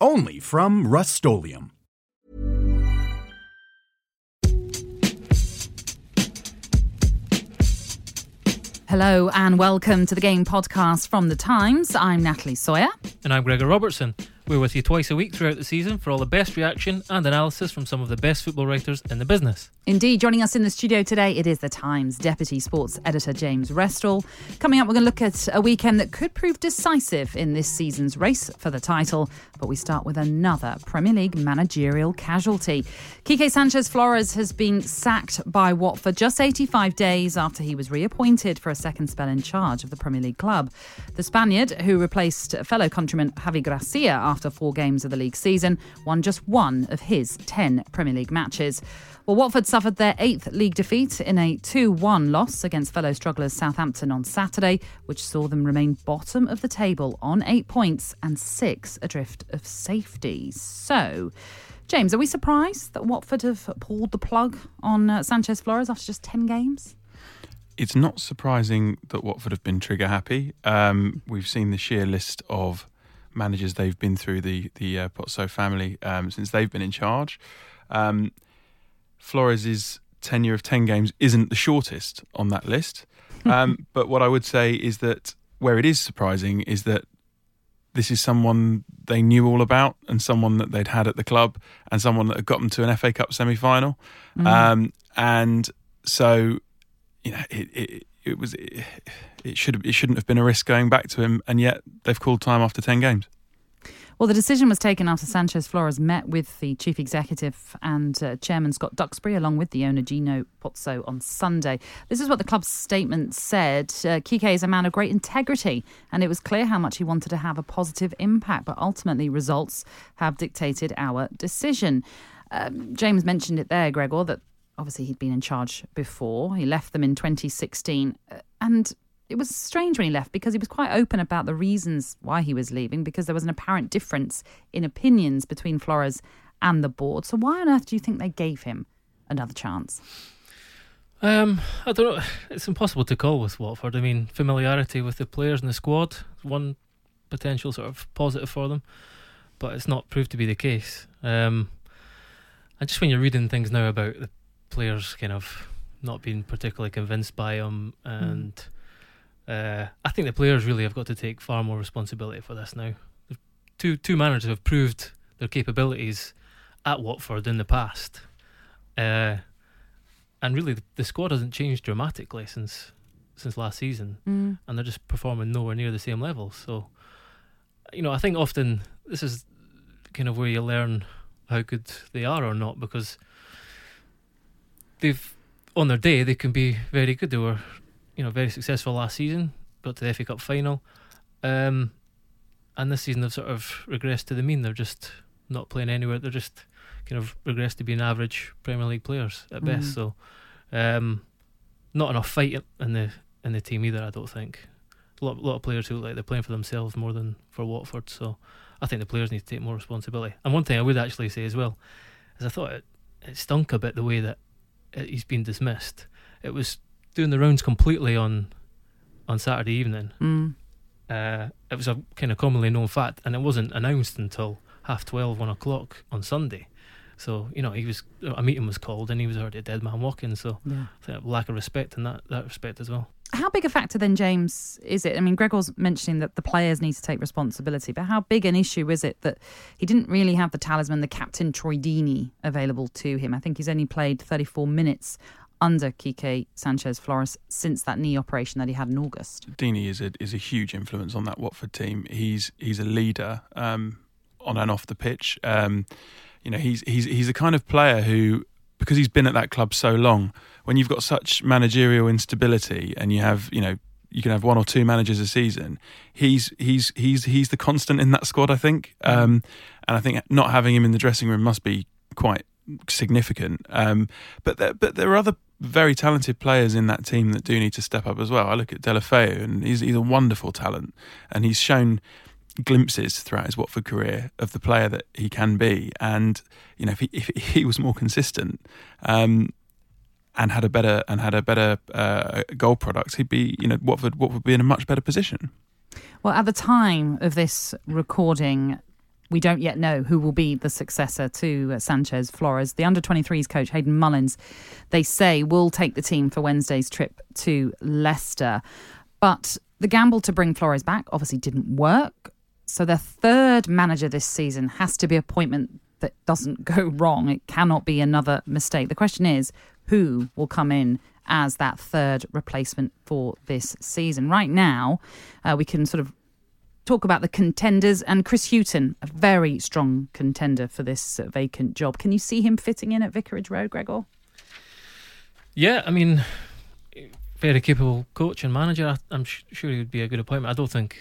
Only from Rust-Oleum Hello and welcome to the Game Podcast from The Times. I'm Natalie Sawyer. And I'm Gregor Robertson. We're with you twice a week throughout the season for all the best reaction and analysis from some of the best football writers in the business. Indeed, joining us in the studio today, it is The Times Deputy Sports Editor James Restall. Coming up, we're going to look at a weekend that could prove decisive in this season's race for the title. But we start with another Premier League managerial casualty. Quique Sanchez Flores has been sacked by Watford just 85 days after he was reappointed for a second spell in charge of the Premier League club. The Spaniard, who replaced fellow countryman Javi Gracia after four games of the league season, won just one of his 10 Premier League matches. Well, Watford suffered their eighth league defeat in a 2 1 loss against fellow strugglers Southampton on Saturday, which saw them remain bottom of the table on eight points and six adrift of safety. So, James, are we surprised that Watford have pulled the plug on uh, Sanchez Flores after just 10 games? It's not surprising that Watford have been trigger happy. Um, we've seen the sheer list of managers they've been through the the uh, Pozzo family um, since they've been in charge. Um, Flores' tenure of 10 games isn't the shortest on that list. Um, but what I would say is that where it is surprising is that this is someone they knew all about and someone that they'd had at the club and someone that had got them to an FA Cup semi final. Mm. Um, and so, you know, it, it, it was it, it should it shouldn't have been a risk going back to him, and yet they've called time after ten games. Well, the decision was taken after Sanchez Flores met with the chief executive and uh, chairman Scott Duxbury, along with the owner Gino Pozzo, on Sunday. This is what the club's statement said. Uh, Quique is a man of great integrity, and it was clear how much he wanted to have a positive impact, but ultimately, results have dictated our decision. Um, James mentioned it there, Gregor, that obviously he'd been in charge before. He left them in 2016. Uh, and it was strange when he left because he was quite open about the reasons why he was leaving because there was an apparent difference in opinions between Flores and the board. So why on earth do you think they gave him another chance? Um, I don't know. It's impossible to call with Watford. I mean, familiarity with the players and the squad, one potential sort of positive for them, but it's not proved to be the case. Um, and just when you're reading things now about the players kind of not being particularly convinced by him and. Mm uh, I think the players really have got to take far more responsibility for this now. Two two managers have proved their capabilities at Watford in the past, uh, and really the, the, squad hasn't changed dramatically since since last season, mm. and they're just performing nowhere near the same level. So, you know, I think often this is kind of where you learn how good they are or not because they've on their day they can be very good. They were you know, very successful last season, got to the FA Cup final. Um, and this season they've sort of regressed to the mean. They're just not playing anywhere. They're just kind of regressed to being average Premier League players at best. Mm. So, um, not enough fight in the in the team either. I don't think. A lot, lot of players who look like they're playing for themselves more than for Watford. So, I think the players need to take more responsibility. And one thing I would actually say as well is I thought it, it stunk a bit the way that he's been dismissed. It was doing the rounds completely on on Saturday evening. Mm. Uh, it was a kind of commonly known fact, and it wasn't announced until half 12, 1 o'clock on Sunday. So you know, he was a meeting was called, and he was already a dead man walking. So yeah. lack of respect in that that respect as well. How big a factor then, James, is it? I mean, Gregor's mentioning that the players need to take responsibility, but how big an issue is it that he didn't really have the talisman, the captain Troy Deeney, available to him? I think he's only played 34 minutes under Quique Sanchez Flores since that knee operation that he had in August. Deeney is a is a huge influence on that Watford team. He's he's a leader um, on and off the pitch. Um, you know, he's he's he's the kind of player who because he's been at that club so long, when you've got such managerial instability and you have, you know, you can have one or two managers a season. He's he's he's he's the constant in that squad, I think. Um, and I think not having him in the dressing room must be quite significant. Um, but there, but there are other very talented players in that team that do need to step up as well. I look at Deulofeu, and he's he's a wonderful talent, and he's shown glimpses throughout his Watford career of the player that he can be. And you know, if he if he was more consistent. Um, and had a better and had a better uh, goal product, he'd be you know Watford Watford would be in a much better position. Well, at the time of this recording, we don't yet know who will be the successor to uh, Sanchez Flores. The under 23s coach, Hayden Mullins, they say will take the team for Wednesday's trip to Leicester. But the gamble to bring Flores back obviously didn't work. So their third manager this season has to be appointment that doesn't go wrong. It cannot be another mistake. The question is who will come in as that third replacement for this season. Right now, uh, we can sort of talk about the contenders and Chris Hughton, a very strong contender for this uh, vacant job. Can you see him fitting in at Vicarage Road, Gregor? Yeah, I mean, very capable coach and manager. I'm sure he would be a good appointment. I don't think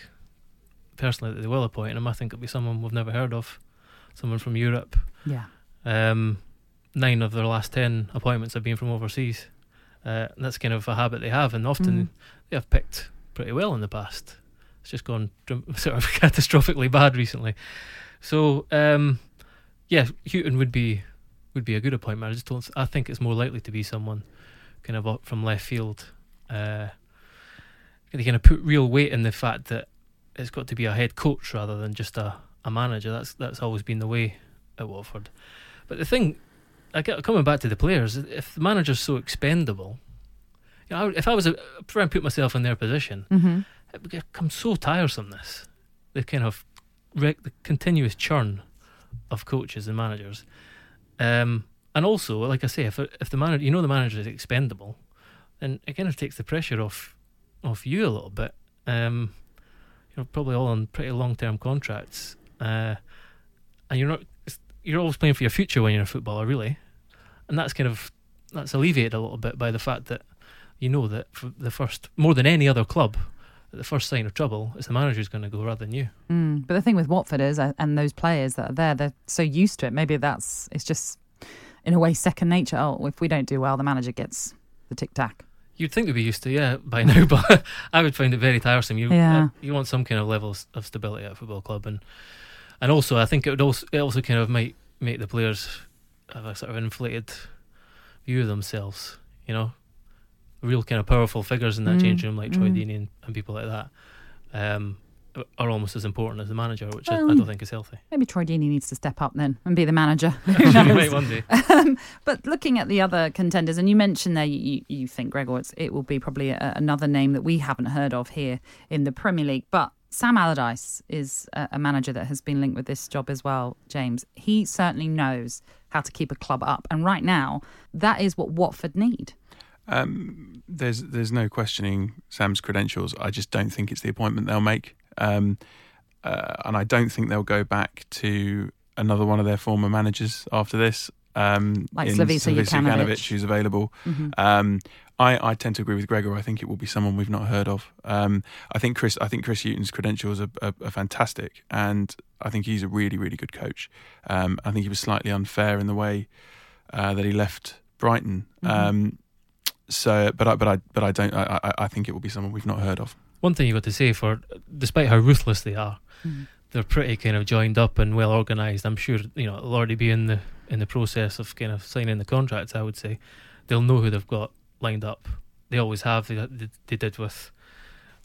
personally that they will appoint him. I think it'll be someone we've never heard of, someone from Europe. Yeah. Um, nine of their last ten appointments have been from overseas. Uh, that's kind of a habit they have, and often mm. they have picked pretty well in the past. It's just gone sort of catastrophically bad recently. So um, yeah, Hughton would be would be a good appointment. I just don't. I think it's more likely to be someone kind of up from left field. Uh, they kind of put real weight in the fact that it's got to be a head coach rather than just a, a manager. That's that's always been the way at Watford. But the thing I get coming back to the players. If the manager's so expendable, you know, if I was a, try and put myself in their position, mm-hmm. It would become so tiresome. This the kind of the continuous churn of coaches and managers, um, and also, like I say, if if the manager, you know, the manager is expendable, then it kind of takes the pressure off off you a little bit. Um, you're probably all on pretty long term contracts, uh, and you're not. You're always playing for your future when you're a footballer, really and that's kind of that's alleviated a little bit by the fact that you know that for the first more than any other club the first sign of trouble is the manager's going to go rather than you. Mm, but the thing with Watford is, uh, and those players that are there, they're so used to it. Maybe that's it's just in a way second nature. Oh, if we don't do well, the manager gets the tic tac. You'd think they'd be used to, yeah, by now, but I would find it very tiresome. You, yeah. uh, you want some kind of level of stability at a football club, and and also I think it would also it also kind of might make the players have a sort of inflated view of themselves, you know, real kind of powerful figures in that mm. change room like mm. Troy Deeney and, and, people like that. Um, are almost as important as the manager, which I, I, don't think is healthy. Maybe Troy Deeney needs to step up then and be the manager. one day. Um, but looking at the other contenders, and you mentioned there, you, you think Gregor, it will be probably a, another name that we haven't heard of here in the Premier League. But Sam Allardyce is a, a manager that has been linked with this job as well. James, he certainly knows how to keep a club up. And right now, that is what Watford need. Um, there's there's no questioning Sam's credentials. I just don't think it's the appointment they'll make, um, uh, and I don't think they'll go back to another one of their former managers after this. Um, like Slavisa Jokanovic, who's available. Mm-hmm. Um, I, I tend to agree with Gregor. I think it will be someone we've not heard of. Um, I think Chris. I think Chris Hughton's credentials are, are, are, fantastic, and I think he's a really, really good coach. Um, I think he was slightly unfair in the way uh, that he left Brighton. Mm-hmm. So, but I, but I, but I don't. I, I, think it will be someone we've not heard of. One thing you've got to say for, despite how ruthless they are, mm-hmm. they're pretty kind of joined up and well organised. I'm sure you know they'll already be in the in the process of kind of signing the contracts. I would say they'll know who they've got lined up. They always have. They, they did with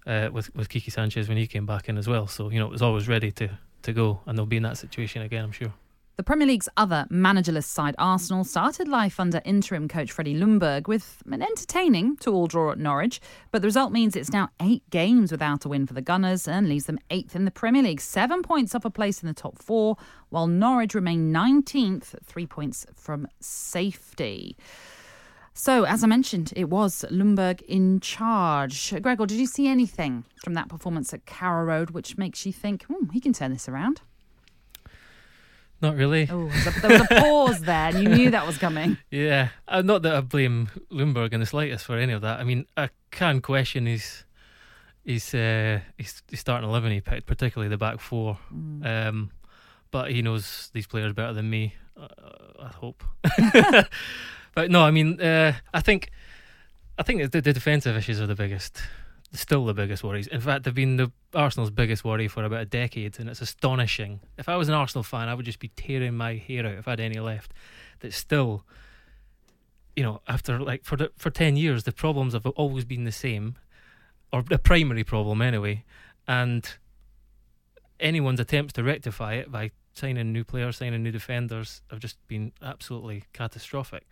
uh, with with Quique Sanchez when he came back in as well. So you know it was always ready to to go, and they'll be in that situation again, I'm sure. The Premier League's other managerless side, Arsenal, started life under interim coach Freddie Ljungberg with an entertaining two-all draw at Norwich. But the result means it's now eight games without a win for the Gunners and leaves them eighth in the Premier League, seven points off a place in the top four, while Norwich remain 19th, three points from safety. So, as I mentioned, it was Ljungberg in charge. Gregor, did you see anything from that performance at Carrow Road which makes you think, hmm, he can turn this around? Not really. Oh, there was a pause there, and you knew that was coming. Yeah, uh, not that I blame Ljungberg in the slightest for any of that. I mean, I can question his he's uh, he's, he's starting eleven. He picked particularly the back four, Mm. um, but he knows these players better than me. Uh, I hope. but no, I mean, uh, I think I think the, the defensive issues are the biggest, still the biggest worries. In fact, they've been the Arsenal's biggest worry for about a decade, and it's astonishing. If I was an Arsenal fan, I would just be tearing my hair out if I had any left. That still, you know, after like for the, for ten years, the problems have always been the same, or the primary problem anyway, and anyone's attempts to rectify it by signing new players, signing new defenders, have just been absolutely catastrophic.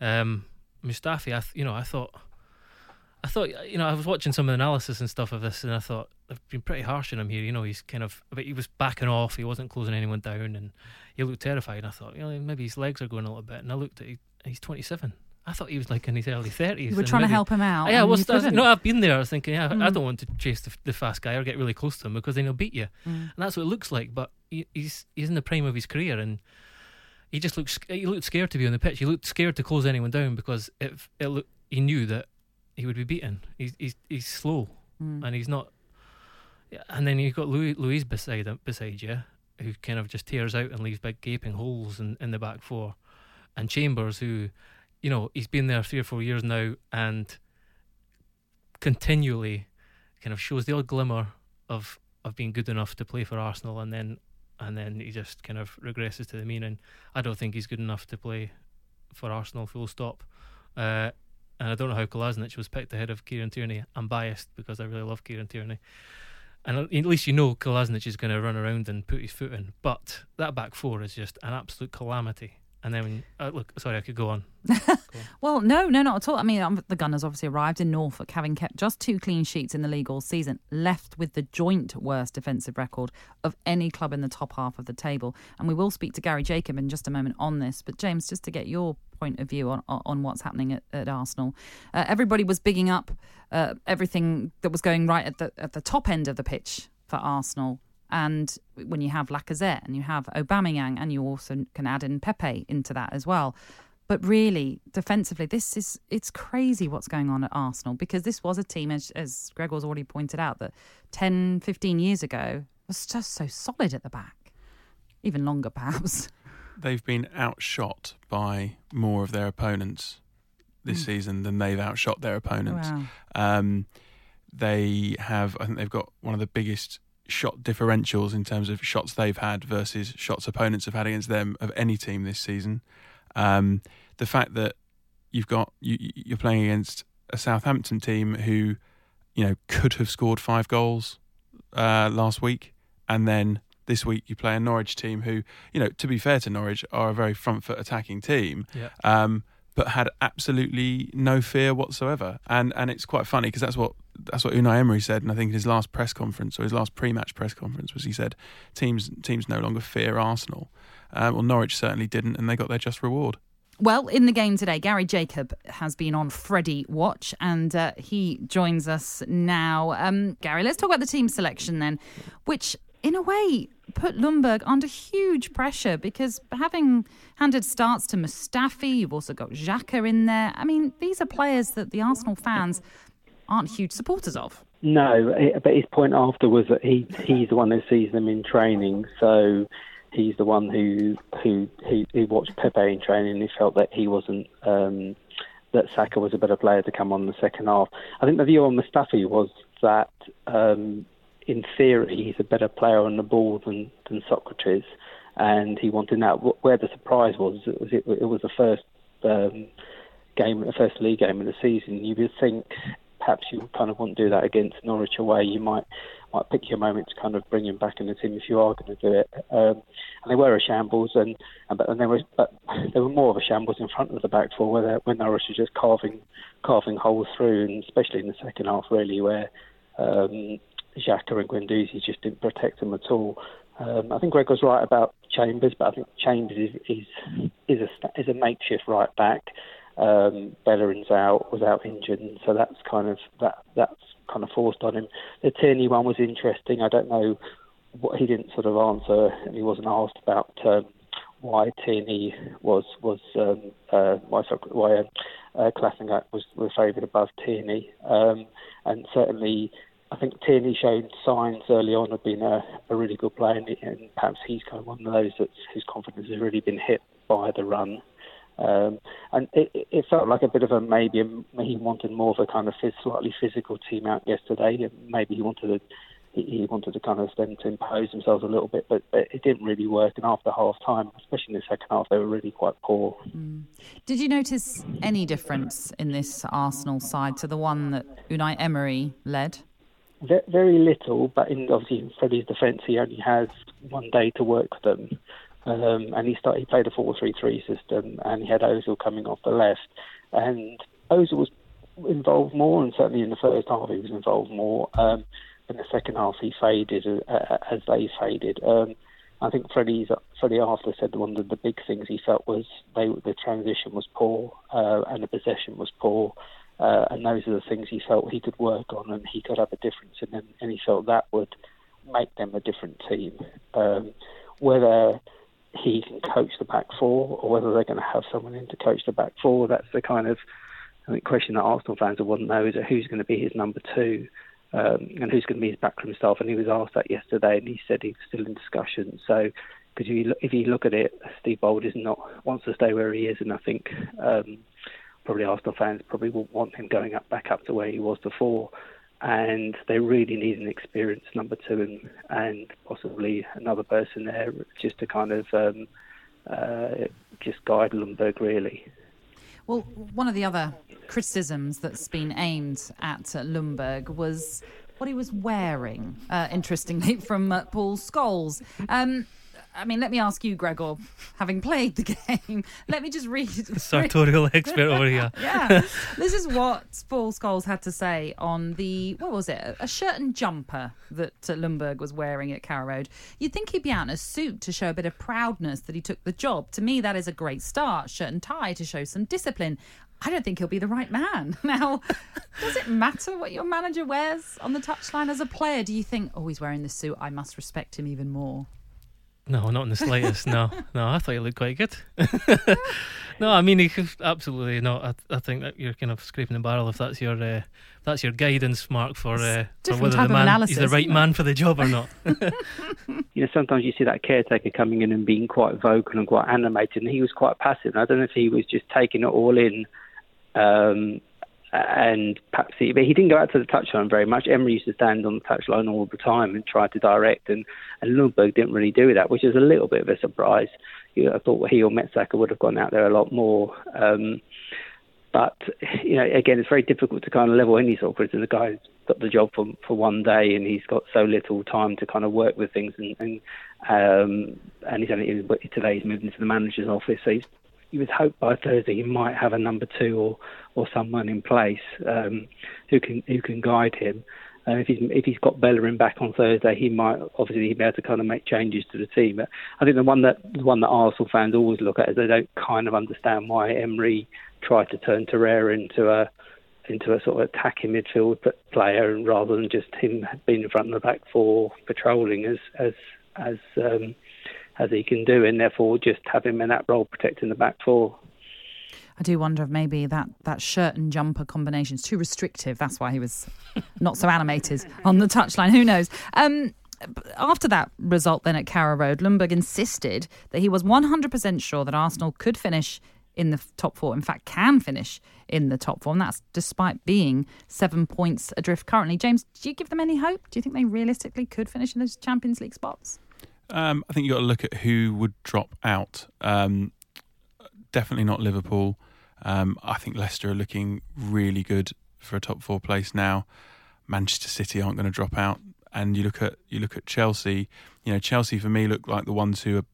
Um, Mustafi, I th- you know, I thought, I thought, you know, I was watching some of the analysis and stuff of this, and I thought they've been pretty harsh on him here. You know, he's kind of, but he was backing off, he wasn't closing anyone down, and he looked terrified. And I thought, you know, maybe his legs are going a little bit. And I looked at, he, he's 27. I thought he was like in his early 30s. You were trying to help him out. yeah, and well, you I was, no, I've been there. I was thinking, yeah, I Mm. don't want to chase the, the fast guy or get really close to him because then he'll beat you, Mm. and that's what it looks like. But he, he's he's in the prime of his career, and he just looks he looked scared to be on the pitch. He looked scared to close anyone down because it it look, he knew that he would be beaten. He's he's he's slow Mm. and he's not. And then you've got Louis, Louise beside him, beside you, who kind of just tears out and leaves big gaping holes in, in the back four, and Chambers, who, you know, he's been there three or four years now, and continually, kind of shows the odd glimmer of of being good enough to play for Arsenal, and then and then he just kind of regresses to the mean. And I don't think he's good enough to play for Arsenal. Full stop. Uh, and I don't know how Kolasinac was picked ahead of Kieran Tierney. I'm biased because I really love Kieran Tierney. And at least you know Kolasinac is going to run around and put his foot in. But that back four is just an absolute calamity. And then, uh, look, sorry, I could go on. Well, no, no, not at all. I mean, um, the Gunners obviously arrived in Norfolk, having kept just two clean sheets in the league all season, left with the joint worst defensive record of any club in the top half of the table. And we will speak to Gary Jacob in just a moment on this. But James, just to get your point of view on on on what's happening at, at Arsenal, uh, everybody was bigging up uh, everything that was going right at the at the top end of the pitch for Arsenal. And when you have Lacazette and you have Aubameyang, and you also can add in Pepe into that as well. But really, defensively, this is it's crazy what's going on at Arsenal because this was a team, as, as Gregor's already pointed out, that 10, 15 years ago was just so solid at the back. Even longer, perhaps. They've been outshot by more of their opponents this Mm. season than they've outshot their opponents. Wow. Um, they have, I think they've got one of the biggest shot differentials in terms of shots they've had versus shots opponents have had against them of any team this season. Um, the fact that you've got you, you're playing against a Southampton team who, you know, could have scored five goals uh, last week, and then this week you play a Norwich team who, you know, to be fair to Norwich, are a very front foot attacking team Yeah. um, but had absolutely no fear whatsoever. And and it's quite funny because that's what that's what Unai Emery said, and I think in his last press conference or his last pre-match press conference was he said teams teams no longer fear Arsenal. Um, well, Norwich certainly didn't, and they got their just reward. Well, in the game today, Gary Jacob has been on Freddie Watch and uh, he joins us now. Um, Gary, let's talk about the team selection then, which in a way put Ljungberg under huge pressure because having handed starts to Mustafi, you've also got Xhaka in there. I mean, these are players that the Arsenal fans aren't huge supporters of. No, eh, but his point after was that he he's the one who sees them in training, so he's the one who who who, who watched Pepe in training. and He felt that he wasn't um, that Saka was a better player to come on the second half. I think the view on Mustafi was that um, in theory he's a better player on the ball than than Sokratis, and he wanted that. Wh- Where the surprise was, it was it, it was the first. Um, game, the first league game of the season, you would think perhaps you kind of wouldn't do that against Norwich away. You might might pick your moment to kind of bring him back in the team if you are going to do it. Um, and they were a shambles, and, and but and there was but there were more of a shambles in front of the back four, where when Norwich was just carving carving holes through, and especially in the second half, really, where um, Xhaka and Guendouzi just didn't protect them at all. Um, I think Greg was right about Chambers, but I think Chambers is is is a is a makeshift right back. Um, Bellerin's out, was out injured, and so that's kind of that that's kind of forced on him. The Tierney one was interesting. I don't know what he didn't sort of answer, and he wasn't asked about um, why Tierney was was um, uh, why why uh, Kolasinac was was favoured above Tierney, um, and certainly I think Tierney showed signs early on of being a, a really good player, and, and perhaps he's kind of one of those that's, whose confidence has really been hit by the run. Um, and it, it felt like a bit of a maybe he wanted more of a kind of slightly physical team out yesterday. Maybe he wanted to he, wanted to kind of them to impose themselves a little bit, but, it didn't really work. And after half time, especially in the second half, they were really quite poor. Mm. Did you notice any difference in this Arsenal side to the one that Unai Emery led? Very little, but in obviously in Freddie's defence, he only has one day to work with them. Um, and he started. He played a four-three-three system, and he had Ozil coming off the left, and Ozil was involved more, and certainly in the first half he was involved more. Um, in the second half he faded uh, as they faded. Um, I think Freddie's Freddie after said one of the big things he felt was they the transition was poor uh, and the possession was poor, uh, and those are the things he felt he could work on and he could have a difference in them, and he felt that would make them a different team. Um, whether he can coach the back four or whether they're going to have someone in to coach the back four, that's the kind of I think question that Arsenal fans will want to know is who's going to be his number two um, and who's going to be his backroom staff. And he was asked that yesterday, and he said he's still in discussion. So, because if you look, if you look at it, Steve Bould is not wants to stay where he is, and I think um, probably Arsenal fans probably will want him going up back up to where he was before. And they really need an experienced number two and, and possibly another person there just to kind of um, uh, just guide Ljungberg really. Well, one of the other criticisms that's been aimed at Ljungberg was what he was wearing, uh, interestingly, from uh, Paul Scholes. Um, I mean, let me ask you, Gregor, having played the game, let me just read. Sartorial expert over here. yeah. This is what Paul Scholes had to say on the, what was it, a shirt and jumper that uh, Ljungberg was wearing at Carrow Road. You'd think he'd be out in a suit to show a bit of proudness that he took the job. To me, that is a great start. Shirt and tie to show some discipline. I don't think he'll be the right man. Now, does it matter what your manager wears on the touchline as a player? Do you think, oh, he's wearing this suit, I must respect him even more? No, not in the slightest. no, no, I thought he looked quite good. no, I mean, he absolutely not. I, I think that you're kind of scraping the barrel if that's your uh, that's your guidance mark for, uh, for whether the man analysis, is the right man for the job or not. you know, sometimes you see that caretaker coming in and being quite vocal and quite animated, and he was quite passive. I don't know if he was just taking it all in. Um, and perhaps but he didn't go out to the touchline very much. Emery used to stand on the touchline all the time and try to direct, and, and Ljungberg didn't really do that, which is a little bit of a surprise. You know, I thought he or Mertesacker would have gone out there a lot more. Um, but you know, again, it's very difficult to kind of level any sort of criticism. The guy's got the job for for one day, and he's got so little time to kind of work with things, and and um, and he's only today he's moved into the manager's office, so he's you would hope by Thursday he might have a number two or, or someone in place um, who can who can guide him. Uh, if he's if he's got Bellerin back on Thursday, he might obviously he'd be able to kind of make changes to the team. But I think the one that the one that Arsenal fans always look at is they don't kind of understand why Emery tried to turn Torreira into a into a sort of attacking midfield player rather than just him being in front of the back four patrolling as as as um, as he can do, and therefore just have him in that role protecting the back four. I do wonder if maybe that, that shirt and jumper combination is too restrictive. That's why he was not so animated on the touchline. Who knows? Um, after that result, then at Carrow Road, Ljungberg insisted that he was 100% sure that Arsenal could finish in the top four. In fact, can finish in the top four. And that's despite being seven points adrift currently. James, do you give them any hope? Do you think they realistically could finish in those Champions League spots? Um, I think you've got to look at who would drop out. Um, definitely not Liverpool. Um, I think Leicester are looking really good for a top four place now. Manchester City aren't going to drop out. And you look at you look at Chelsea. You know, Chelsea for me look like the ones who are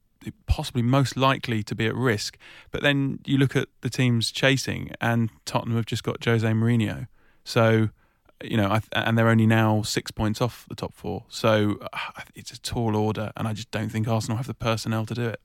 possibly most likely to be at risk. But then you look at the teams chasing, and Tottenham have just got Jose Mourinho. So you know, and they're only now six points off the top four. So uh, it's a tall order, and I just don't think Arsenal have the personnel to do it.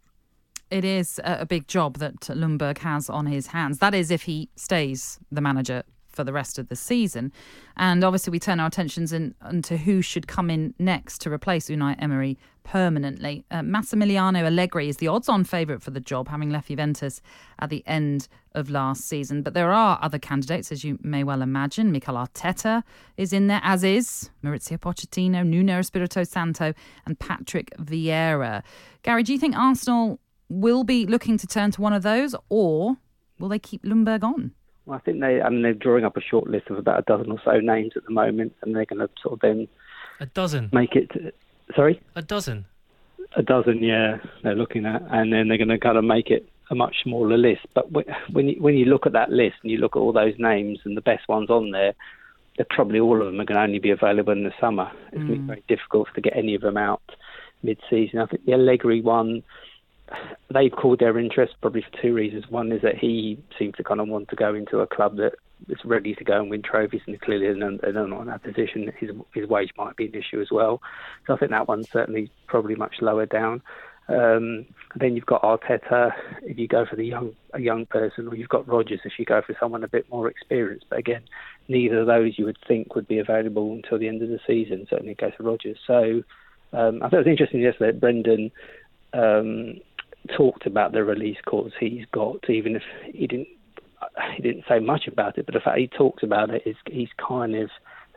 It is a big job that Ljungberg has on his hands. That is, if he stays the manager for the rest of the season. And obviously, we turn our attentions in, into who should come in next to replace Unai Emery permanently. Uh, Massimiliano Allegri is the odds on favourite for the job, having left Juventus at the end of last season. But there are other candidates, as you may well imagine. Mikel Arteta is in there, as is Maurizio Pochettino, Nuno Espirito Santo, and Patrick Vieira. Gary, do you think Arsenal will be looking to turn to one of those, or will they keep Ljungberg on? Well, I think they, I mean, they're drawing up a short list of about a dozen or so names at the moment, and they're going to sort of then a dozen make it. Sorry, a dozen. A dozen, yeah. They're looking at, and then they're going to kind of make it a much smaller list. But when you, when you look at that list and you look at all those names and the best ones on there, they're probably all of them are going to only be available in the summer. It's mm. going to be very difficult to get any of them out mid-season. I think the Allegri one they've called their interest probably for two reasons. One is that he seems to kind of want to go into a club that is ready to go and win trophies, and clearly they're not in that position. His his wage might be an issue as well. So I think that one's certainly probably much lower down. Um, then you've got Arteta if you go for the young a young person, or you've got Rodgers if you go for someone a bit more experienced. But again, neither of those you would think would be available until the end of the season. Certainly, go for Rodgers. So um, I thought it was interesting yesterday. Brendan um, talked about the release clause he's got, even if he didn't he didn't say much about it. But the fact he talks about it is he's kind of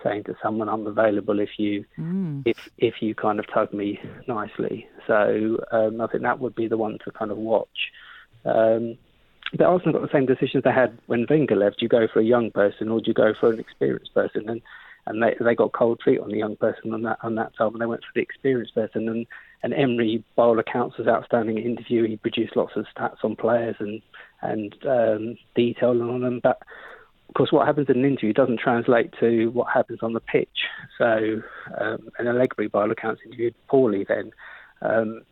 saying to someone, "I'm available if you mm. if if you kind of tug me nicely." So um, I think that would be the one to kind of watch. Um, but Arsenal got the same decisions they had when Wenger left. Do you go for a young person or do you go for an experienced person? And and they they got cold feet on the young person on that on that time, and they went for the experienced person. And and Emery, by all accounts, was outstanding interview. He produced lots of stats on players and and um, detail on them. But of course, what happens in an interview doesn't translate to what happens on the pitch. So, um, and Allegri, by all accounts, interviewed poorly then. Um,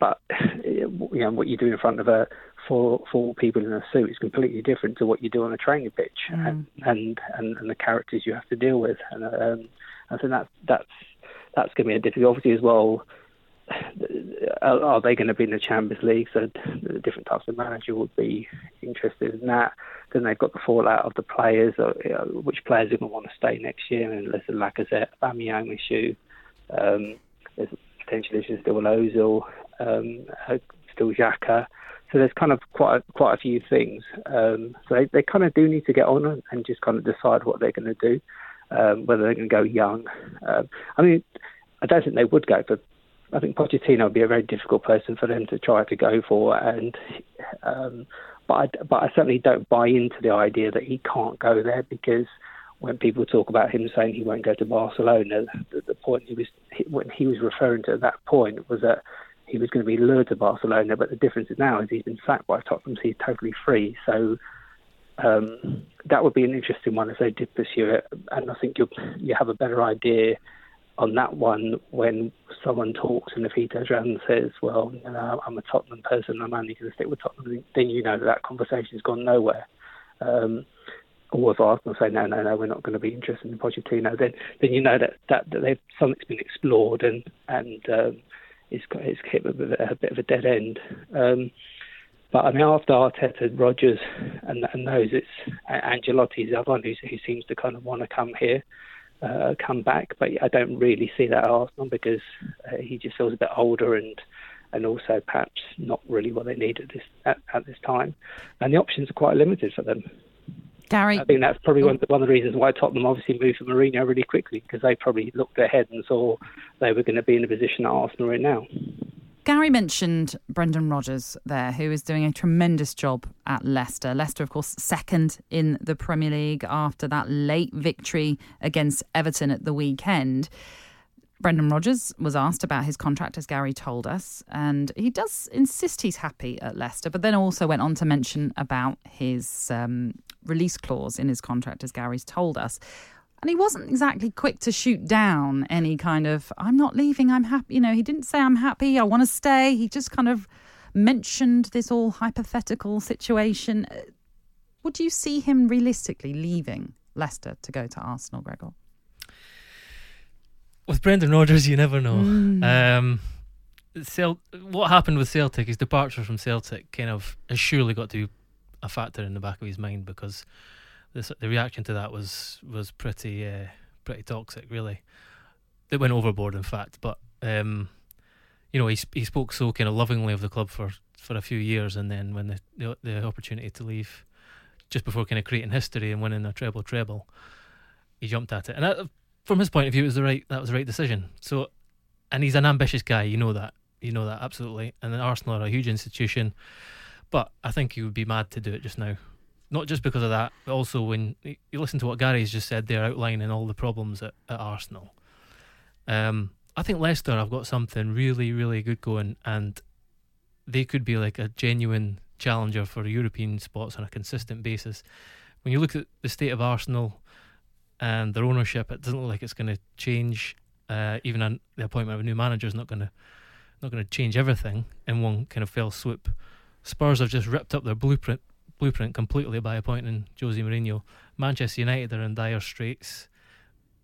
but you know what you do in front of a four four people in a suit is completely different to what you do on a training pitch, mm. and, and, and and the characters you have to deal with. And um, I think that's that's that's going to be a difficult. Obviously, as well, are they going to be in the Champions League? So the different types of manager would be interested in that. Then they've got the fallout of the players, or, you know, which players are going to want to stay next year. And there's the Lacazette, Aubameyang issue. Um, there's potential issues still Ozil, um, uh, still Xhaka. So there's kind of quite a, quite a few things. Um, so they, they kind of do need to get on and, and just kind of decide what they're going to do um, whether they're going to go young. Um, I mean, I don't think they would go for. I think Pochettino would be a very difficult person for them to try to go for, and um, but I, but I certainly don't buy into the idea that he can't go there because when people talk about him saying he won't go to Barcelona, the, the point he was when he was referring to at that point was that he was going to be lured to Barcelona, but the difference now is he's been sacked by Tottenham, so he's totally free. So um, that would be an interesting one if they did pursue it, and I think you you have a better idea on that one when someone talks, and if he turns around and says, "Well, you know, I'm a Tottenham person, I'm only going to stick with Tottenham," then you know that that conversation's gone nowhere. Um, or if Arsenal say, "No, no, no, we're not going to be interested in Pochettino," then then you know that that, that something's been explored and and um, it's it's hit a bit, a bit of a dead end. Um, but I mean, after Arteta, Rodgers, and, and those, it's Ancelotti's the other one who, who seems to kind of want to come here, uh, come back. But I don't really see that Arsenal because uh, he just feels a bit older and and also perhaps not really what they need at this at, at this time. And the options are quite limited for them. Gary, I think that's probably one, one of the reasons why Tottenham obviously moved for Mourinho really quickly because they probably looked ahead and saw they were going to be in the position that Arsenal are in now. Gary mentioned Brendan Rodgers there, who is doing a tremendous job at Leicester. Leicester, of course, second in the Premier League after that late victory against Everton at the weekend. Brendan Rodgers was asked about his contract, as Gary told us, and he does insist he's happy at Leicester, but then also went on to mention about his um, release clause in his contract, as Gary's told us. And he wasn't exactly quick to shoot down any kind of, I'm not leaving, I'm happy. You know, he didn't say, I'm happy, I want to stay. He just kind of mentioned this all hypothetical situation. Uh, would you see him realistically leaving Leicester to go to Arsenal, Gregor? With Brendan Rodgers, you never know. Mm. Um, what happened with Celtic, his departure from Celtic, kind of has surely got to be a factor in the back of his mind because the, the reaction to that was was pretty uh, pretty toxic, really. It went overboard, in fact. But um, you know, he he spoke so kind of lovingly of the club for, for a few years, and then when the, the the opportunity to leave, just before kind of creating history and winning a treble treble, he jumped at it. And that, from his point of view, it was the right that was the right decision. So, and he's an ambitious guy. You know that. You know that absolutely. And then Arsenal are a huge institution, but I think he would be mad to do it just now. Not just because of that, but also when you listen to what Gary's just said there, outlining all the problems at, at Arsenal. Um, I think Leicester have got something really, really good going, and they could be like a genuine challenger for European spots on a consistent basis. When you look at the state of Arsenal and their ownership, it doesn't look like it's going to change. Uh, even an, the appointment of a new manager is not going to not going to change everything in one kind of fell swoop. Spurs have just ripped up their blueprint blueprint completely by appointing Jose Mourinho. Manchester United are in dire straits,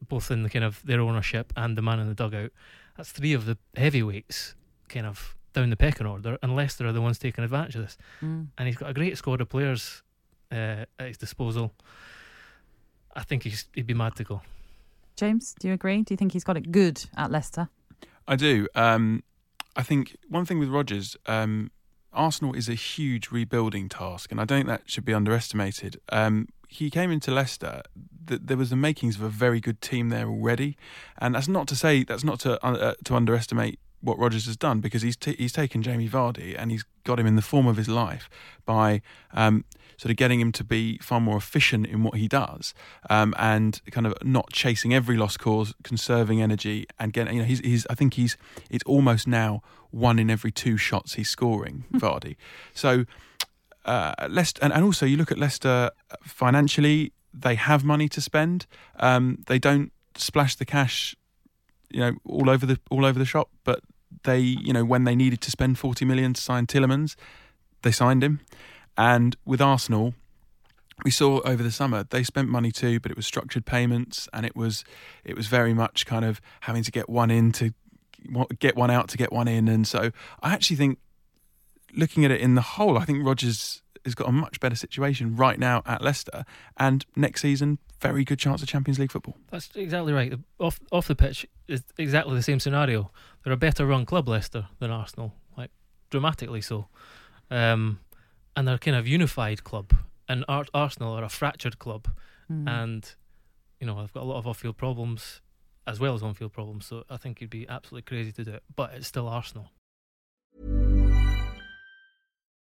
both in the kind of their ownership and the man in the dugout. That's three of the heavyweights kind of down the pecking order, unless they're the ones taking advantage of this. Mm. And he's got a great squad of players uh, at his disposal. I think he'd be mad to go. James, do you agree? Do you think he's got it good at Leicester? I do. Um, I think one thing with Rodgers, um, Arsenal is a huge rebuilding task, and I don't think that should be underestimated. Um, he came into Leicester, th- there was the makings of a very good team there already, and that's not to say that's not to uh, to underestimate what Rodgers has done because he's t- he's taken Jamie Vardy and he's got him in the form of his life by um, sort of getting him to be far more efficient in what he does um, and kind of not chasing every lost cause, conserving energy and getting you know he's, he's I think he's it's almost now one in every two shots he's scoring hmm. Vardy. So uh, Leicester and, and also you look at Leicester financially they have money to spend um, they don't splash the cash you know all over the all over the shop but they, you know, when they needed to spend 40 million to sign Tielemans, they signed him. And with Arsenal, we saw over the summer they spent money too, but it was structured payments, and it was it was very much kind of having to get one in to get one out to get one in. And so I actually think, looking at it in the whole, I think Rodgers has got a much better situation right now at Leicester, and next season, very good chance of Champions League football. That's exactly right. Off off the pitch is exactly the same scenario. They're a better run club, Leicester, than Arsenal, like dramatically so, um, and they're a kind of unified club. And Ar- Arsenal are a fractured club, mm. and you know I've got a lot of off-field problems as well as on-field problems. So I think it'd be absolutely crazy to do it, but it's still Arsenal.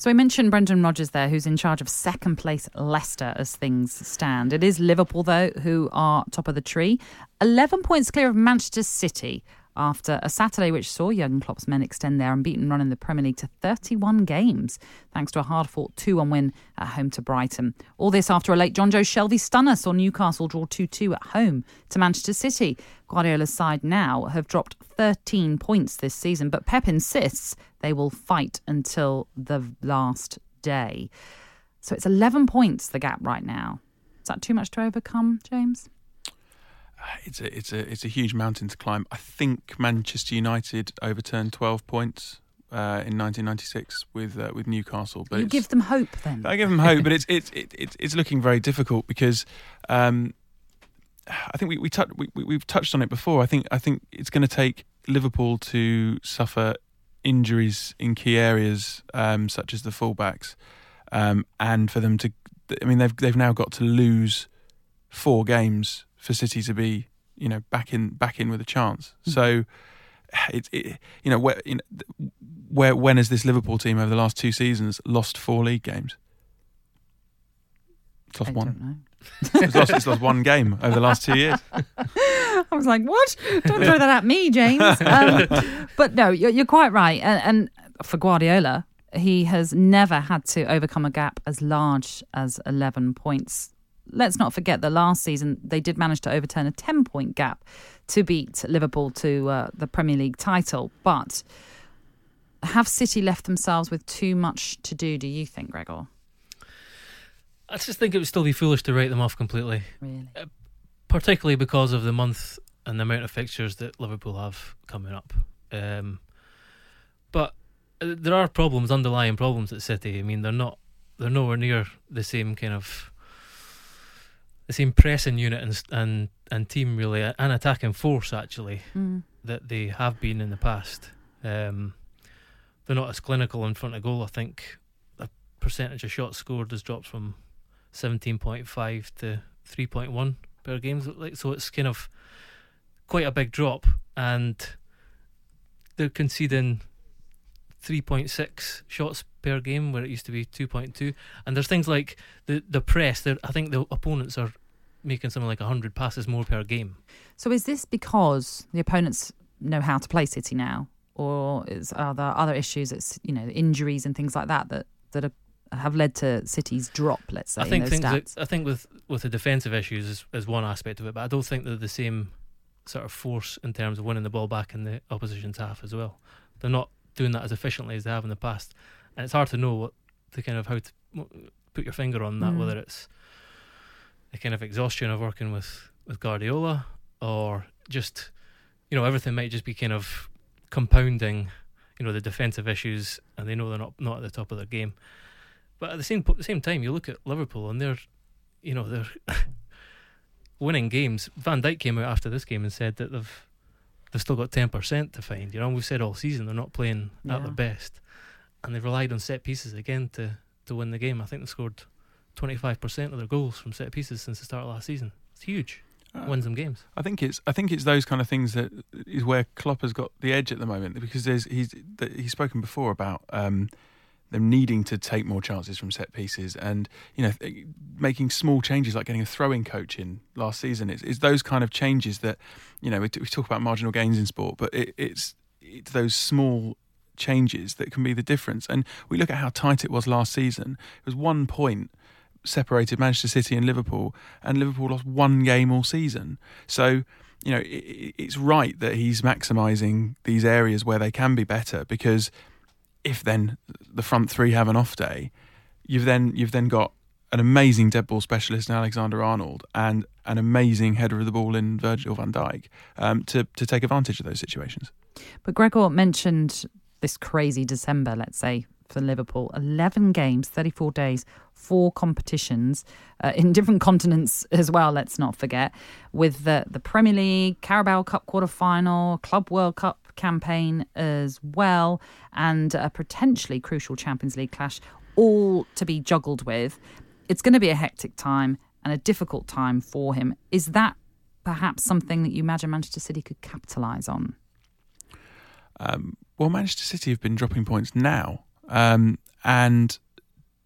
So I mentioned Brendan Rodgers there, who's in charge of second place Leicester as things stand. It is Liverpool, though, who are top of the tree. 11 points clear of Manchester City, after a Saturday which saw Jurgen Klopp's men extend their unbeaten run in the Premier League to 31 games, thanks to a hard fought 2 1 win at home to Brighton. All this after a late Jonjo Shelvey stunner saw Newcastle draw 2 2 at home to Manchester City. Guardiola's side now have dropped 13 points this season, but Pep insists they will fight until the last day. So it's 11 points the gap right now. Is that too much to overcome, James? It's a it's a it's a huge mountain to climb. I think Manchester United overturned 12 points uh, in 1996 with uh, with Newcastle. But you give them hope then. I give them hope, but it's it's it's it's looking very difficult because um, I think we we, tu- we we've touched on it before. I think I think it's going to take Liverpool to suffer injuries in key areas um, such as the fullbacks, um, and for them to. I mean, they've they've now got to lose four games for City to be you know back in back in with a chance. Mm-hmm. So it's it, you know where you know, where when has this Liverpool team over the last two seasons lost four league games? It's lost I one. it's, lost, it's lost one game over the last two years. I was like, what? Don't throw that at me, James. Um, but no, you're, you're quite right. And, and for Guardiola, he has never had to overcome a gap as large as 11 points let's not forget that last season they did manage to overturn a 10 point gap to beat Liverpool to uh, the Premier League title. But have City left themselves with too much to do, do you think, Gregor? I just think it would still be foolish to write them off completely. Really? Uh, particularly because of the month and the amount of fixtures that Liverpool have coming up. Um, but uh, there are problems, underlying problems at City. I mean, they're not, they're nowhere near the same kind of the same pressing unit and and and team really an attacking force actually mm. that they have been in the past. Um, they're not as clinical in front of goal. I think the percentage of shots scored has dropped from seventeen point five to three point one per game. Like so, it's kind of quite a big drop, and they're conceding 3.6 shots per game where it used to be 2.2 and there's things like the the press I think the opponents are making something like 100 passes more per game. So is this because the opponents know how to play City now? Or is are there other issues it's you know injuries and things like that that that are, have led to City's drop let's say I think things that, I think with with the defensive issues is, is one aspect of it but I don't think they're the same sort of force in terms of winning the ball back in the opposition's half as well. They're not doing that as efficiently as they have in the past. And it's hard to know what to kind of how to put your finger on that, mm. whether it's the kind of exhaustion of working with with Guardiola or just you know everything might just be kind of compounding you know the defensive issues and they know they're not not at the top of their game but at the same the same time you look at Liverpool and they're you know they're winning games Van Dijk came out after this game and said that they've they've still got 10% to find. You know, and we've said all season they're not playing yeah. at their best. And they've relied on set pieces again to, to win the game. I think they scored 25% of their goals from set pieces since the start of last season. It's huge. Uh, wins them games. I think it's I think it's those kind of things that is where Klopp has got the edge at the moment because there's he's he's spoken before about um, them needing to take more chances from set pieces and you know making small changes like getting a throwing coach in last season it's, it's those kind of changes that you know we, we talk about marginal gains in sport but it, it's it's those small changes that can be the difference. And we look at how tight it was last season. It was one point separated Manchester City and Liverpool and Liverpool lost one game all season. So you know it, it's right that he's maximising these areas where they can be better because if then the front three have an off day, you've then you've then got an amazing dead ball specialist in Alexander Arnold and an amazing header of the ball in Virgil van Dijk um, to to take advantage of those situations. But Gregor mentioned this crazy December, let's say for Liverpool, eleven games, thirty four days, four competitions uh, in different continents as well. Let's not forget with the the Premier League, Carabao Cup quarter final, Club World Cup campaign as well, and a potentially crucial Champions League clash, all to be juggled with. It's going to be a hectic time and a difficult time for him. Is that perhaps something that you imagine Manchester City could capitalise on? Um, well, Manchester City have been dropping points now, um, and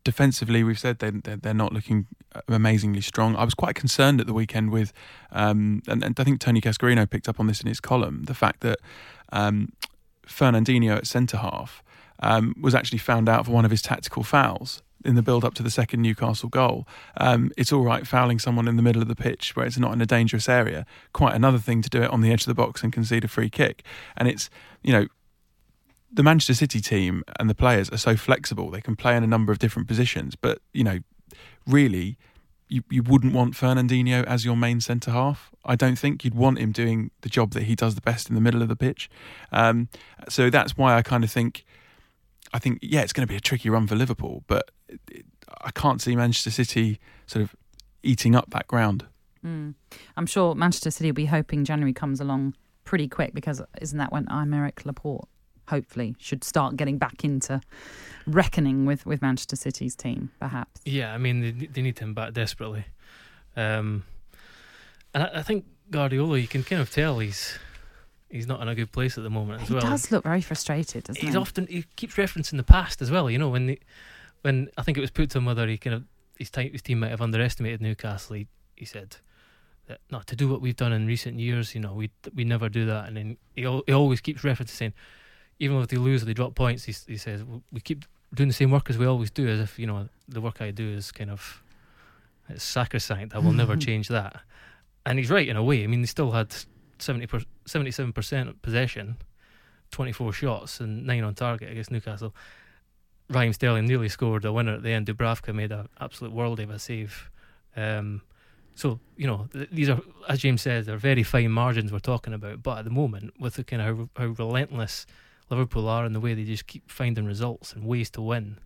defensively, we've said they, they're not looking amazingly strong. I was quite concerned at the weekend with, um, and, and, I think Tony Cascarino picked up on this in his column, the fact that um, Fernandinho at centre half um, was actually found out for one of his tactical fouls in the build up to the second Newcastle goal. Um, it's all right fouling someone in the middle of the pitch where it's not in a dangerous area. Quite another thing to do it on the edge of the box and concede a free kick. And it's, you know, the Manchester City team and the players are so flexible. They can play in a number of different positions. But, you know, really, you, you wouldn't want Fernandinho as your main centre half. I don't think you'd want him doing the job that he does the best in the middle of the pitch. Um, so that's why I kind of think, I think yeah, it's going to be a tricky run for Liverpool, but it, I can't see Manchester City sort of eating up that ground. Mm. I'm sure Manchester City will be hoping January comes along pretty quick because isn't that when Aymeric Laporte hopefully should start getting back into reckoning with, with Manchester City's team, perhaps. Yeah, I mean they, they need him back desperately, um, and I, I, think Guardiola, you can kind of tell he's he's not in a good place at the moment as he well. He does look very frustrated, doesn't he's he? often he keeps referencing the past as well. You know when the, when I think it was put to him whether he kind of his, time, his team might have underestimated Newcastle. He, he said that not to do what we've done in recent years. You know we we never do that, and then he, he always keeps referencing even if they lose or they drop points, he, he says we keep doing the same work as we always do, as if you know the work I do is kind of it's sacrosanct. I will never change that. And he's right in a way. I mean, they still had 70 77 percent possession, twenty four shots, and nine on target against Newcastle. Raheem Sterling nearly scored a winner at the end. Dubravka made an absolute world of a save. Um, so you know th- these are, as James says, they're very fine margins we're talking about. But at the moment, with the kind of how, how relentless Liverpool are and the way they just keep finding results and ways to win.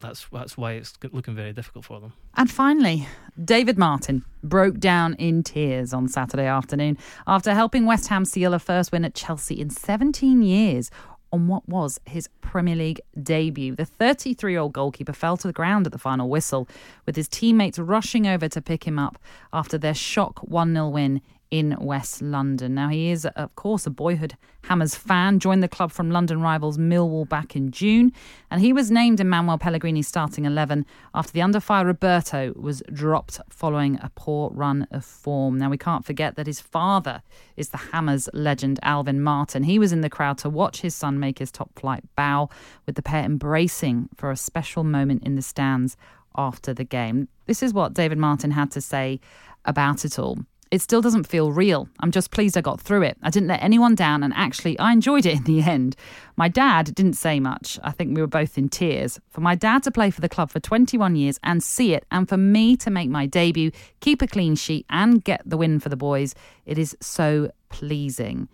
That's that's why it's looking very difficult for them. And finally, David Martin broke down in tears on Saturday afternoon after helping West Ham seal a first win at Chelsea in 17 years on what was his Premier League debut. The 33 year old goalkeeper fell to the ground at the final whistle, with his teammates rushing over to pick him up after their shock 1 0 win in West London. Now, he is, of course, a boyhood Hammers fan, joined the club from London rivals Millwall back in June, and he was named in Manuel Pellegrini's starting 11 after the under fire Roberto was dropped following a poor run of form. Now, we can't forget that his father is the Hammers legend Alvin Martin. He was in the crowd to watch his son make his top flight bow, with the pair embracing for a special moment in the stands after the game. This is what David Martin had to say about it all. It still doesn't feel real. I'm just pleased I got through it. I didn't let anyone down, and actually, I enjoyed it in the end. My dad didn't say much. I think we were both in tears. For my dad to play for the club for 21 years and see it, and for me to make my debut, keep a clean sheet, and get the win for the boys, it is so pleasing.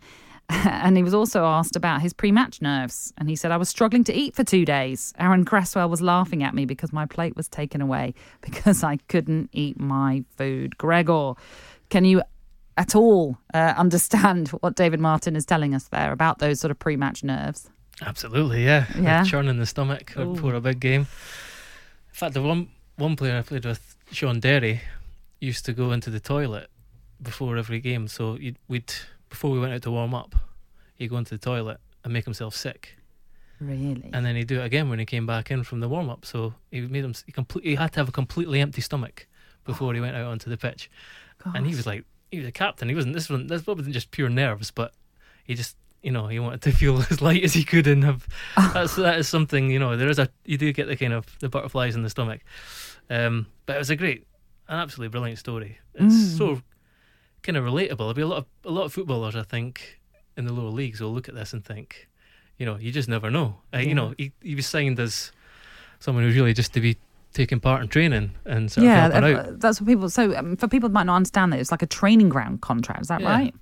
and he was also asked about his pre match nerves. And he said, I was struggling to eat for two days. Aaron Cresswell was laughing at me because my plate was taken away because I couldn't eat my food. Gregor, can you at all uh, understand what David Martin is telling us there about those sort of pre-match nerves? Absolutely, yeah. Yeah. churn in the stomach Ooh. before a big game. In fact, the one one player I played with, Shaun Derry, used to go into the toilet before every game. So we'd before we went out to warm up, he'd go into the toilet and make himself sick. Really? And then he'd do it again when he came back in from the warm up. So he made him he, complete, he had to have a completely empty stomach before he went out onto the pitch. And he was like, he was a captain. He wasn't. This one. This wasn't just pure nerves, but he just, you know, he wanted to feel as light as he could and have. that's that is something. You know, there is a. You do get the kind of the butterflies in the stomach. Um, but it was a great, an absolutely brilliant story. It's mm. so kind of relatable. There'll be a lot of a lot of footballers, I think, in the lower leagues will look at this and think, you know, you just never know. Uh, You know, he he was signed as someone who's really just to be taking part in training and sort yeah, of helping uh, out. That's what people. So um, for people that might not understand that, it's like a training ground contract. Is that yeah. right?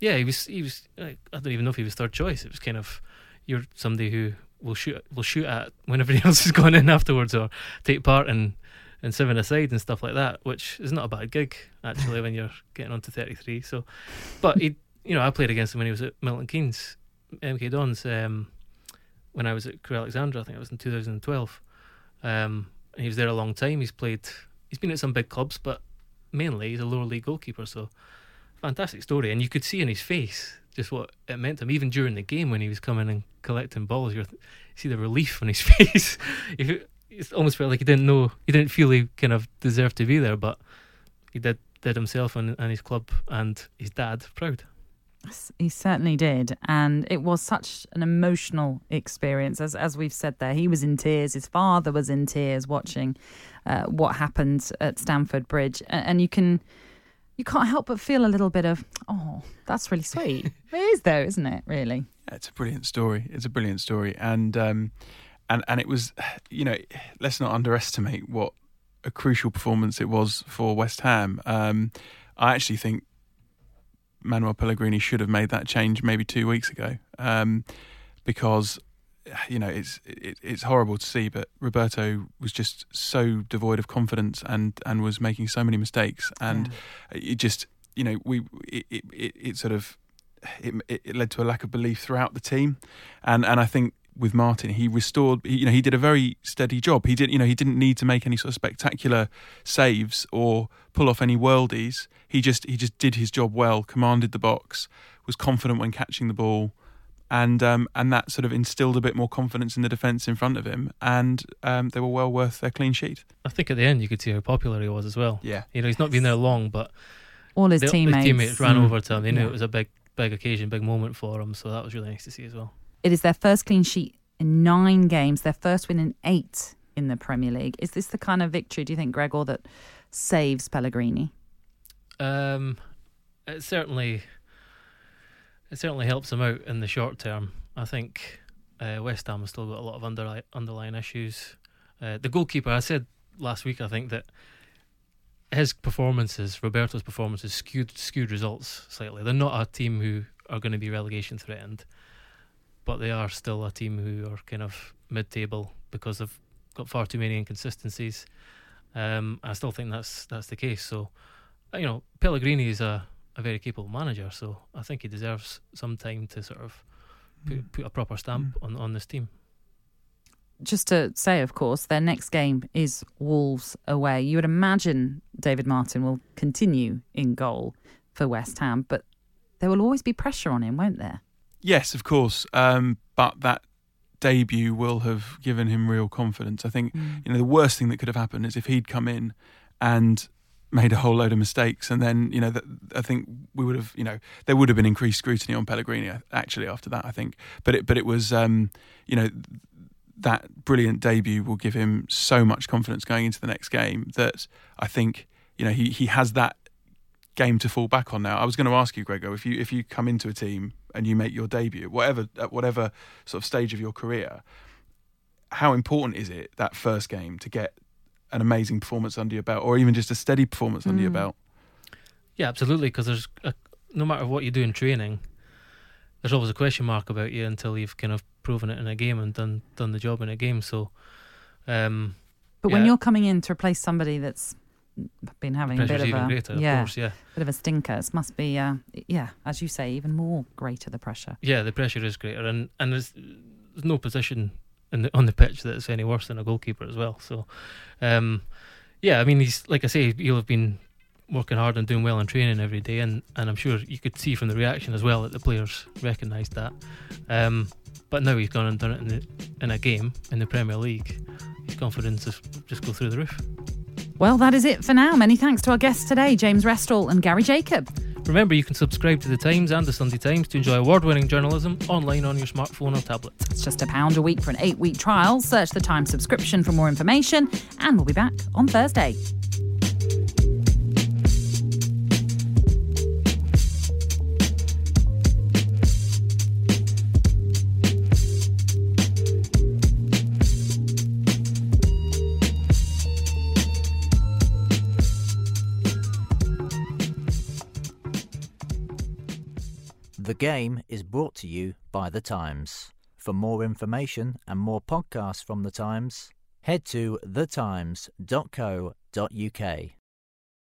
Yeah, he was. He was. I don't even know if he was third choice. It was kind of you're somebody who will shoot will shoot at when everybody else has gone in afterwards, or take part in in seven aside and stuff like that, which is not a bad gig actually when you're getting on to 33. So, but he, you know, I played against him when he was at Milton Keynes, MK Dons, um, when I was at Crewe Alexandra. I think it was in 2012. Um, and he was there a long time. He's played, he's been at some big clubs, but mainly he's a lower league goalkeeper. So fantastic story, and you could see in his face just what it meant to him. Even during the game when he was coming and collecting balls, you see the relief on his face. it almost felt like he didn't know, he didn't feel he kind of deserved to be there, but he did did himself and, and his club and his dad proud. He certainly did, and it was such an emotional experience. As as we've said there, he was in tears. His father was in tears watching uh, what happened at Stamford Bridge, and, and, you can you can't help but feel a little bit of oh, that's really sweet. it is though, isn't it? Really, it's a brilliant story. It's a brilliant story, and um, and and it was, you know, let's not underestimate what a crucial performance it was for West Ham. Um, I actually think Manuel Pellegrini should have made that change maybe two weeks ago, um, because you know it's it, it's horrible to see, but Roberto was just so devoid of confidence and and was making so many mistakes, and yeah. it just you know we it, it, it sort of it, it led to a lack of belief throughout the team, and and I think with Martin, he restored. You know, he did a very steady job. He did. You know, he didn't need to make any sort of spectacular saves or pull off any worldies. He just he just did his job well. Commanded the box. Was confident when catching the ball. And um, and that sort of instilled a bit more confidence in the defence in front of him, and um, they were well worth their clean sheet. I think at the end you could see how popular he was as well. Yeah, you know he's not been there long, but all his the, teammates, his teammates ran mm. over to him. They knew yeah. it was a big big occasion, big moment for him. So that was really nice to see as well. It is their first clean sheet in nine games, their first win in eight in the Premier League. Is this the kind of victory, do you think, Gregor, that saves Pellegrini? Um, it certainly, it certainly helps them out in the short term. I think uh, West Ham has still got a lot of underlying issues. Uh, the goalkeeper, I said last week, I think that his performances, Roberto's performances, skewed skewed results slightly. They're not a team who are going to be relegation threatened but they are still a team who are kind of mid-table because they've got far too many inconsistencies. Um, I still think that's that's the case. So, you know, Pellegrini is a, a very capable manager, so I think he deserves some time to sort of put, Mm. put a proper stamp Mm. on on this team. Just to say, of course, their next game is Wolves away. You would imagine David Martin will continue in goal for West Ham, but there will always be pressure on him, won't there? Yes, of course. Um, but that debut will have given him real confidence. I think Mm. you know the worst thing that could have happened is if he'd come in and made a whole load of mistakes, and then you know that I think we would have you know there would have been increased scrutiny on Pellegrini actually after that. I think, but it but it was um, you know that brilliant debut will give him so much confidence going into the next game that I think you know he he has that game to fall back on now. I was going to ask you, Gregor, if you if you come into a team and you make your debut, whatever at whatever sort of stage of your career, how important is it that first game to get an amazing performance under your belt, or even just a steady performance under your Mm. belt? Yeah, absolutely. Because there's a, no matter what you do in training, there's always a question mark about you until you've kind of proven it in a game and done done the job in a game. So, um, But when you're coming in to replace somebody that's been having a bit of a greater. yeah, Of course, yeah. bit of a stinker, it must be uh, yeah, as you say, even more greater the pressure. Yeah, the pressure is greater, and and there's, there's no position in the, on the pitch that's any worse than a goalkeeper as well. So, um, yeah, I mean, he's like I say, he'll have been working hard and doing well in training every day, and, and I'm sure you could see from the reaction as well that the players recognised that. Um, but now he's gone and done it in, the, in a game in the Premier League. His confidence is just go through the roof. Well, that is it for now. Many thanks to our guests today, James Restall and Gary Jacob. Remember, you can subscribe to the Times and the Sunday Times to enjoy award-winning journalism online on your smartphone or tablet. It's just a pound a week for an eight week trial. Search the Times subscription for more information, and we'll be back on Thursday. The game is brought to you by The Times. For more information and more podcasts from The Times, head to thetimes.co.uk.